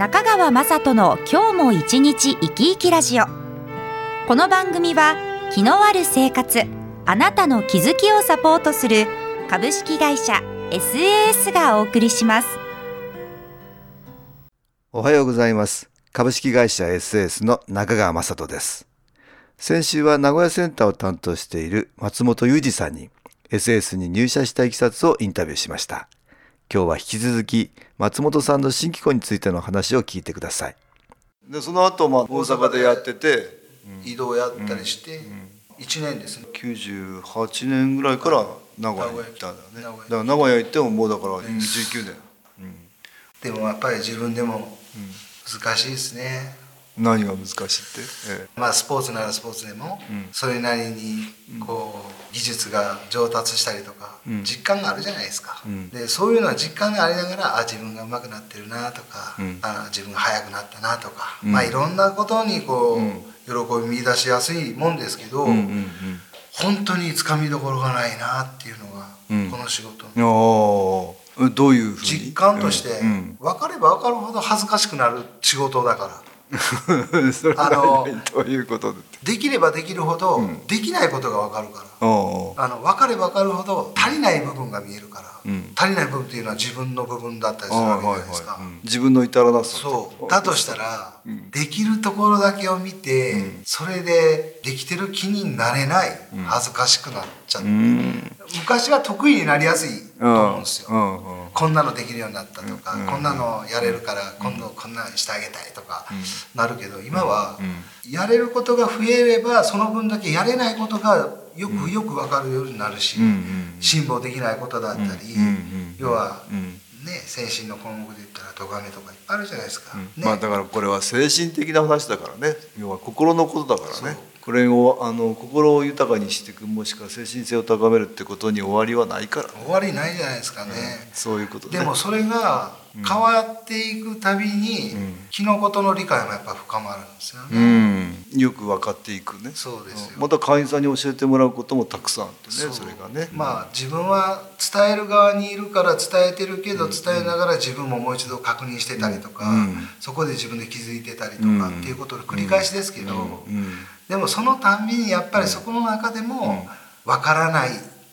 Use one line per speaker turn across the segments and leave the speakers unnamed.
中川雅人の今日も一日生き生きラジオ。この番組は気のある生活あなたの気づきをサポートする株式会社 SAS がお送りします。
おはようございます。株式会社 SAS の中川雅人です。先週は名古屋センターを担当している松本裕二さんに SS に入社したいきさつをインタビューしました。今日は引き続き松本さんの新機構についての話を聞いてください。でその後まあ大阪でやってて
移動やったりして1年ですね。
98年ぐらいから名古屋に行ったんだよね。
名古屋
だから名古屋行ってももうだから19年、
でもやっぱり自分でも難しいですね
何が難しいって、え
まあスポーツならスポーツでもそれなりにこう技術が上達したりとか
うん。
実感があるじゃないですか。
うん。
でそういうのは実感がありながらあ自分が上手くなってるなとか
うん。
あ自分が速くなったなとか
うん。
まあいろんなことにこ
う
喜び見出しやすいもんですけど
えうんうん。
本当につかみどころがないなっていうのが
うん。
この仕事の。
どういうふうに？
実感として
うん。
分かれば分かるほど恥ずかしくなる仕事だから あの
どういうことで
できればできるほど
うん。
できないことが分かるから。
あ
の分かれば分かるほど足りない部分が見えるから、
うん。
足りない部分っていうのは自分の部分だったりするわけじゃないですか、
うん。自分の至らなさ。
そう。だとしたら、
うん。
できるところだけを見て、
うん。
それでできてる気になれない、
うん。
恥ずかしくなっちゃって、
うん。
昔は得意になりやすいと思うんですよ、こんなのできるようになったとか、
うん
こんなのやれるから今度こんなにしてあげたいとかなるけど今は
うん
やれることが増えればその分だけやれないことがよくよく分かるようになるし、辛抱できないことだったり、要は
うん。
ね精神の項目で言ったら咎めとかいっぱいあるじゃないですか。ね。
まあだからこれは精神的な話だからね。要は心のことだからねこれをあの心を豊かにしていくもしくは精神性を高めるってことに終わりはないから、
終わりないじゃないですかね。
そういうことね
でもそれが変わっていくたびに、
うん。
気のことの理解もやっぱ深まるんですよ
う
ね。
ん。よく分かっていくね。
そうですよ。
また会員さんに教えてもらうこともたくさんあってね
そ
れがね。
まあ自分は伝える側にいるから伝えてるけど伝えながら自分ももう一度確認してたりとか、
うん。
そこで自分で気づいてたりと
うん
かっていうことの繰り返しですけど、
うん
でもそのたんびにやっぱりそこの中でも分からない、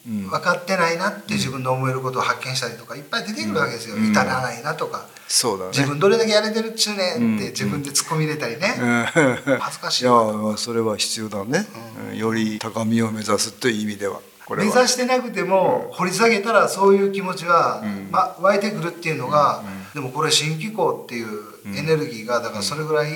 うん。
分かってないなって自分で思えることを発見したりとかいっぱい出てくるわけですよ、
うん。
至らないなとか。
そうだね。
自分どれだけやれてるっちゅうねんっ
うん。
て自分で突っ込み入れたりね、
うん。
恥ずかし
いや
いわ
まあそれは必要だね、うん。より高みを目指すという意味では
目
は。
指してなくても掘り下げたらそういう気持ちは、
うん。
ま、湧いてくるっていうのが、
うん。
でもこれ新機構っていうエネルギーがだからそれぐらい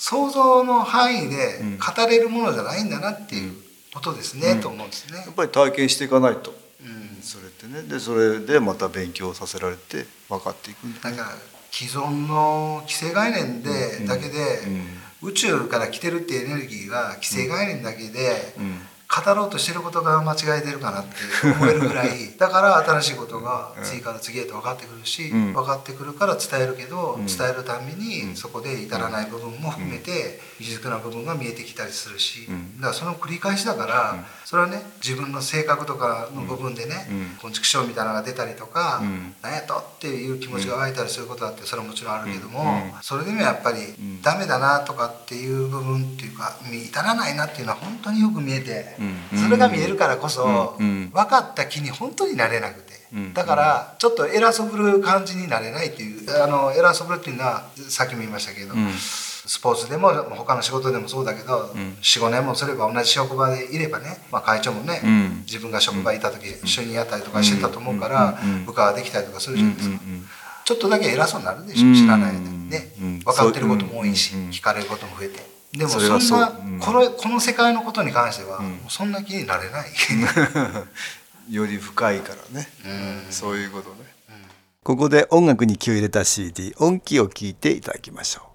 想像の範囲で
うん。
語れるものじゃないんだなっていうことですね、
うん。
と思うんですね。
やっ。ぱり体験していかないと。
うん。
それってね。でそれでまた勉強させられて分かっていくんだね。
だから既存の既成概念で、
うん。
だけで、宇宙から来てるっていうエネルギーが既成概念だけで、
うん
語ろうとしてることが間違えてるかなって思えるぐらい だから新しいことが次から次へと分かってくるし、
うん。
分かってくるから伝えるけど、
うん。
伝えるたび
うん。
にそこで至らない部分も含めて未熟な部分が見えてきたりするし、
うん。
だからその繰り返しだから、
うん。
それはね自分の性格とかの部分でね
うん「
こんちくしょう」みたいなのが出たりとか
うん「
なんやと」っていう気持ちが湧いたりすることだってそれはもちろんあるけども、
うん。
それでもやっぱり
ん。
ダメだなとかっていう部分っていうか至らないなっていうのは本当によく見えて、
うん
それが見えるからこそ、分かった気に本当になれなくて、
うん。
だからちょっと偉そぶる感じになれないっていうあの偉そぶるっていうのはさっきも言いましたけど、
うん。
スポーツでも他の仕事でもそうだけど、
うん。
45年もすれば同じ職場でいればね、まあ、会長もね、
うん。
自分が職場にいた時一緒にやったりとかしてたと思うから、部下ができたりとかするじゃないですか。ちょっとだけ偉そうになるでし
うん
ょ知らないでね。
うん。
分かってることも多いし聞かれることも増えてでも
それはそう
そんな
うん。
このこの世界のことに関しては
うん。
そんな気になれない。
より深いからね。
うん。
そういうことね。ここで音楽に気を入れた CD 音気を聞いていただきましょう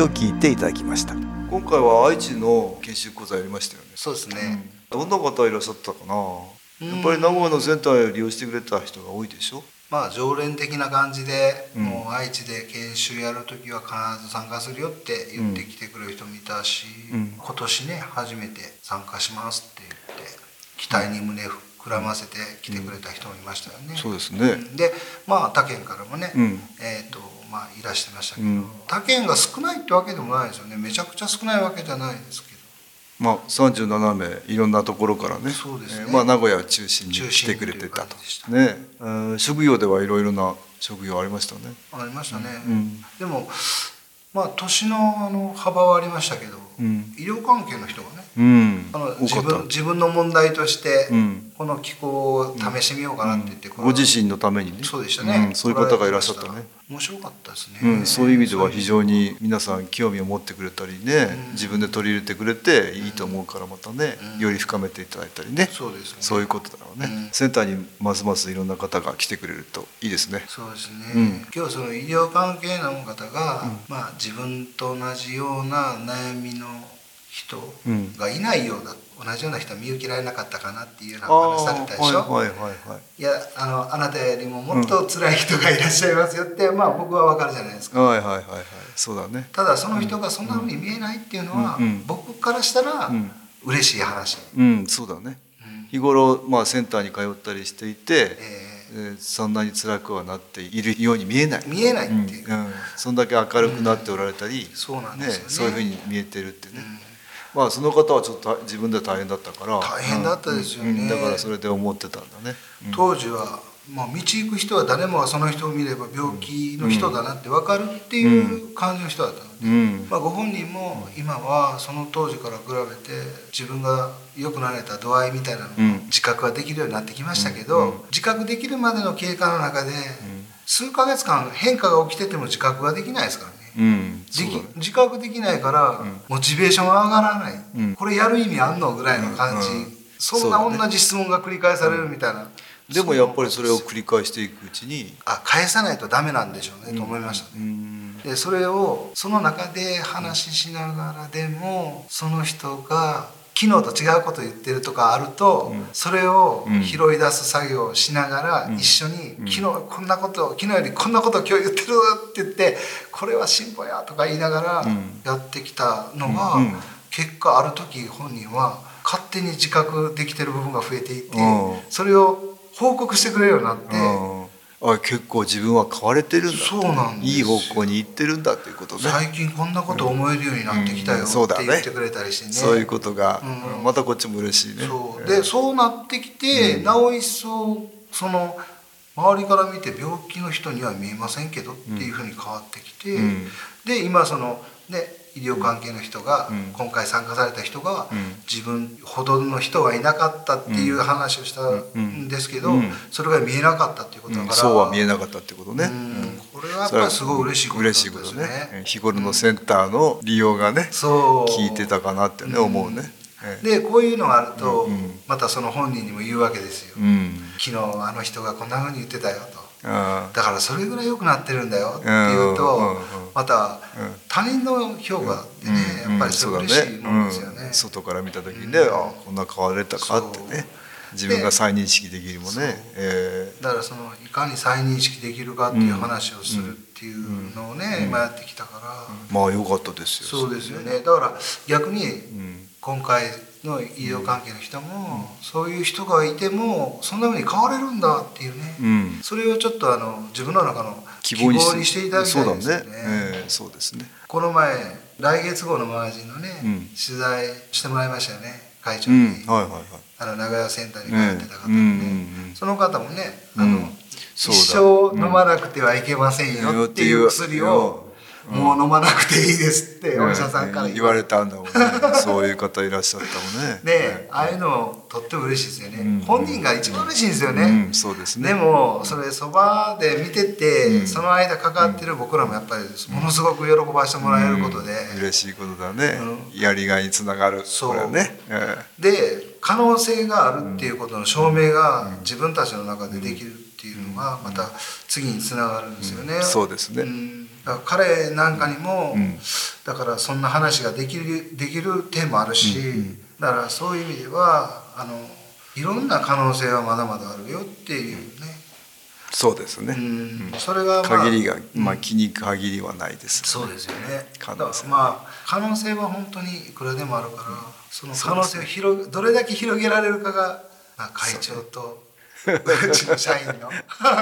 を聞いていただきました。今回は愛知の研修講座やりましたよね。
そうですね、
どんな方いらっしゃったかな？やっぱり名古屋のセンターを利用してくれた人が多いでしょ？
まあ常連的な感じで、
うん。
もう愛知で研修やる時は必ず参加するよって言ってきてくれる人もいたし、
うん。
今年ね初めて参加しますって言って期待に胸膨らませて来てくれた人もいましたよね。
そうですね。
うん。でまあ他県からもね、
うん。
えーとまあ、いらしてましたけど、
うん
他県が少ないってわけでもないですよね。めちゃくちゃ少ないわけじゃないですけど。
まあ37名いろんなところからね。
そうですね。
えーまあ、名古屋を中心に
中
来てくれてた
感じでした
とね。えー職業ではいろいろな職業ありましたね。
ありましたね、
うん。
でもまあ年のあの幅はありましたけど、
うん。
医療関係の人がね
うん。
あの自分自分の問題として、
うん
この気候を試してみようかなって言って、これは
ご自身のためにね。
そうでしたね、
うん。そういう方がいらっしゃったね。
面白かったですね、
うん、そういう意味では非常に皆さん興味を持ってくれたりね、
うん。
自分で取り入れてくれていいと思うからまたね、
うん。
より深めていただいたりね、
そうですね。
そういうことだろうね、
うん。
センターにますますいろんな方が来てくれるといいですね。
そうですね、
うん。
今日その医療関係の方が、まあ、自分と同じような悩みの人
うん。
がいないようだ、同じような人は見受けられなかったかなっていうようなお話されたでしょ、
はいはいはいはい。
いやあのあなたよりももっと辛い人がいらっしゃいますよって、まあ僕はわかるじゃないですか。
はいはいはいはい。そうだね。
ただその人がそんなふうに見えないっていうのは、
うんうん。
僕からしたら
うん。
嬉しい話、
うんそうだね。
うん。
日頃まあセンターに通ったりしていて、
え
え。ーそんなに辛くはなっているように見えない。
ー見えないっていう、
うん。うん。そんだけ明るくなっておられたり、
そうなんですよね。
そういうふうに見えてるってね。
うん
まあその方はちょっと自分では大変だったから。
大変だったですよね。
うん。うん。だからそれで思ってたんだね、うん。
当時は、まあ、道行く人は誰もがその人を見れば病気の人だなって分かるっていう感じの人だったので、
うん。
まあ、ご本人も今はその当時から比べて自分が良くなれた度合いみたいなの
うん。
を自覚ができるようになってきましたけど、自覚できるまでの経過の中で数ヶ月間変化が起きてても自覚ができないですからね。
うん。
自覚できないから、
ん。
モチベーションが上がらない、
うん。
これやる意味あんのぐらいの感じ、そんな同じ質問が繰り返されるみたいな、
でもやっぱりそれを繰り返していくうちに
あ返さないとダメなんでしょうね、と思いました
う
ね。
ん。
でそれをその中で話ししながらでもその人が昨日と違うことを言ってるとかあると、
うん。
それを
うん。
拾い出す作業をしながら
うん。
一緒に、
うん。
昨日こんなこと昨日よりこんなことを今日言ってるって言ってこれは進歩やとか言いながら
うん。
やってきたのが、
うん。
結果ある時本人は勝手に自覚できてる部分が増えていて、
うん。
それを報告してくれるようになって。
うんあ結構自分は変われてるんだ
そうなん
いい方向に行ってるんだっていうことね。
最近こんなこと思えるようになってきたよ
うん
って言ってくれたりしてね。
そういうことが、
うん。
またこっちも嬉しいね。
そう。
え
でそうなってきて、
うん。
なお一層その周りから見て病気の人には見えませんけどっていうふうに変わってきて、
うん。
で今そのね医療関係の人が、
うん。
今回参加された人が、
うん。
自分ほどの人はいなかったっていう話をしたんですけど、
うん。
それが見えなかったっていうことだから、
うん。そうは見えなかったってことね、
これはやっぱりすごい嬉しいことです
ことね。
ね。
日頃のセンターの利用がね
そう。
聞いてたかなってね、
うん。
思うね、ええ。
でこういうのがあると、
うん
またその本人にも言うわけですよ、
うん。
昨日あの人がこんな風に言ってたよと。
あ
だからそれぐらい良くなってるんだよっていうと、また
うん。
他人の評価ってね、
うん。
やっぱりそれ嬉しいもんですよね。
うん。外から見た時にね、
うん。
あこんな変われたかってね自分が再認識できるもね、え
だからそのいかに再認識できるかっていう話をするっていうのをね、今やってきたから、
ーまあ良かったですよ。
そうですよね。だから逆に
うん
今回の医療関係の人も、そういう人がいてもそんな風に変われるんだっていうね、
うん。
それをちょっとあの自分の中の
希望にし
していただきたいですよね。
そうだね、ええそうですね。
この前来月号のマガジンのね、
うん。
取材してもらいましたよね会長
う
に、
ん。はいはいはい。
あの長屋センターに通ってた方
うん。うん。
にね、
うん。うん。
その方もねあの、
うん。
一生飲まなくてはいけませんよっていう。薬を、
うん
もう飲まなくていいですってお医者さんから
うん言われたんだもんね。そういう方いらっしゃったもんね。
で ああいうのとっても嬉しいですよね、
うん。
本人が一番嬉しいんですよね、
うん。そうですね。
でもそれそばで見てて、
うん。
その間かかってる僕らもやっぱりものすごく喜ばしてもらえることで、
うん。嬉しいことだね、
う
やりがいにつながる。
そう。
これはね、え
で可能性があるっていうことの証明が自分たちの中でできるっていうのがまた次につながるんですよね。
うん。そうですね、
うん。だから彼なんかにも、だからそんな話ができるできる点もあるし、だからそういう意味ではあのいろんな可能性はまだまだあるよっていうね。
そうですね、
うん。それが、まあ、
限りが、まあ気に限りはないです、
そうですよね。
可能性
まあ可能性は本当にいくらでもあるから、その可能性を広どれだけ広げられるかが、まあ、会長とうちの社員の。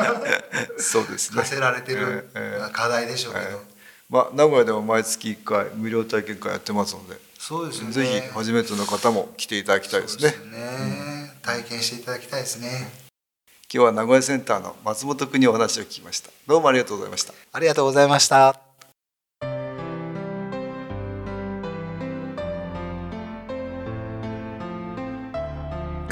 そうですね。
課せられてる課題でしょうけど、
ええ。まあ、名古屋でも毎月1回無料体験会やってますので、
そうですよね。
ぜひ初めての方も来ていただきたいですね。
そうですよね。体験していただきたいですね。
今日は名古屋センターの松本君にお話を聞きました。どうもありがとうございました。
ありがとうございました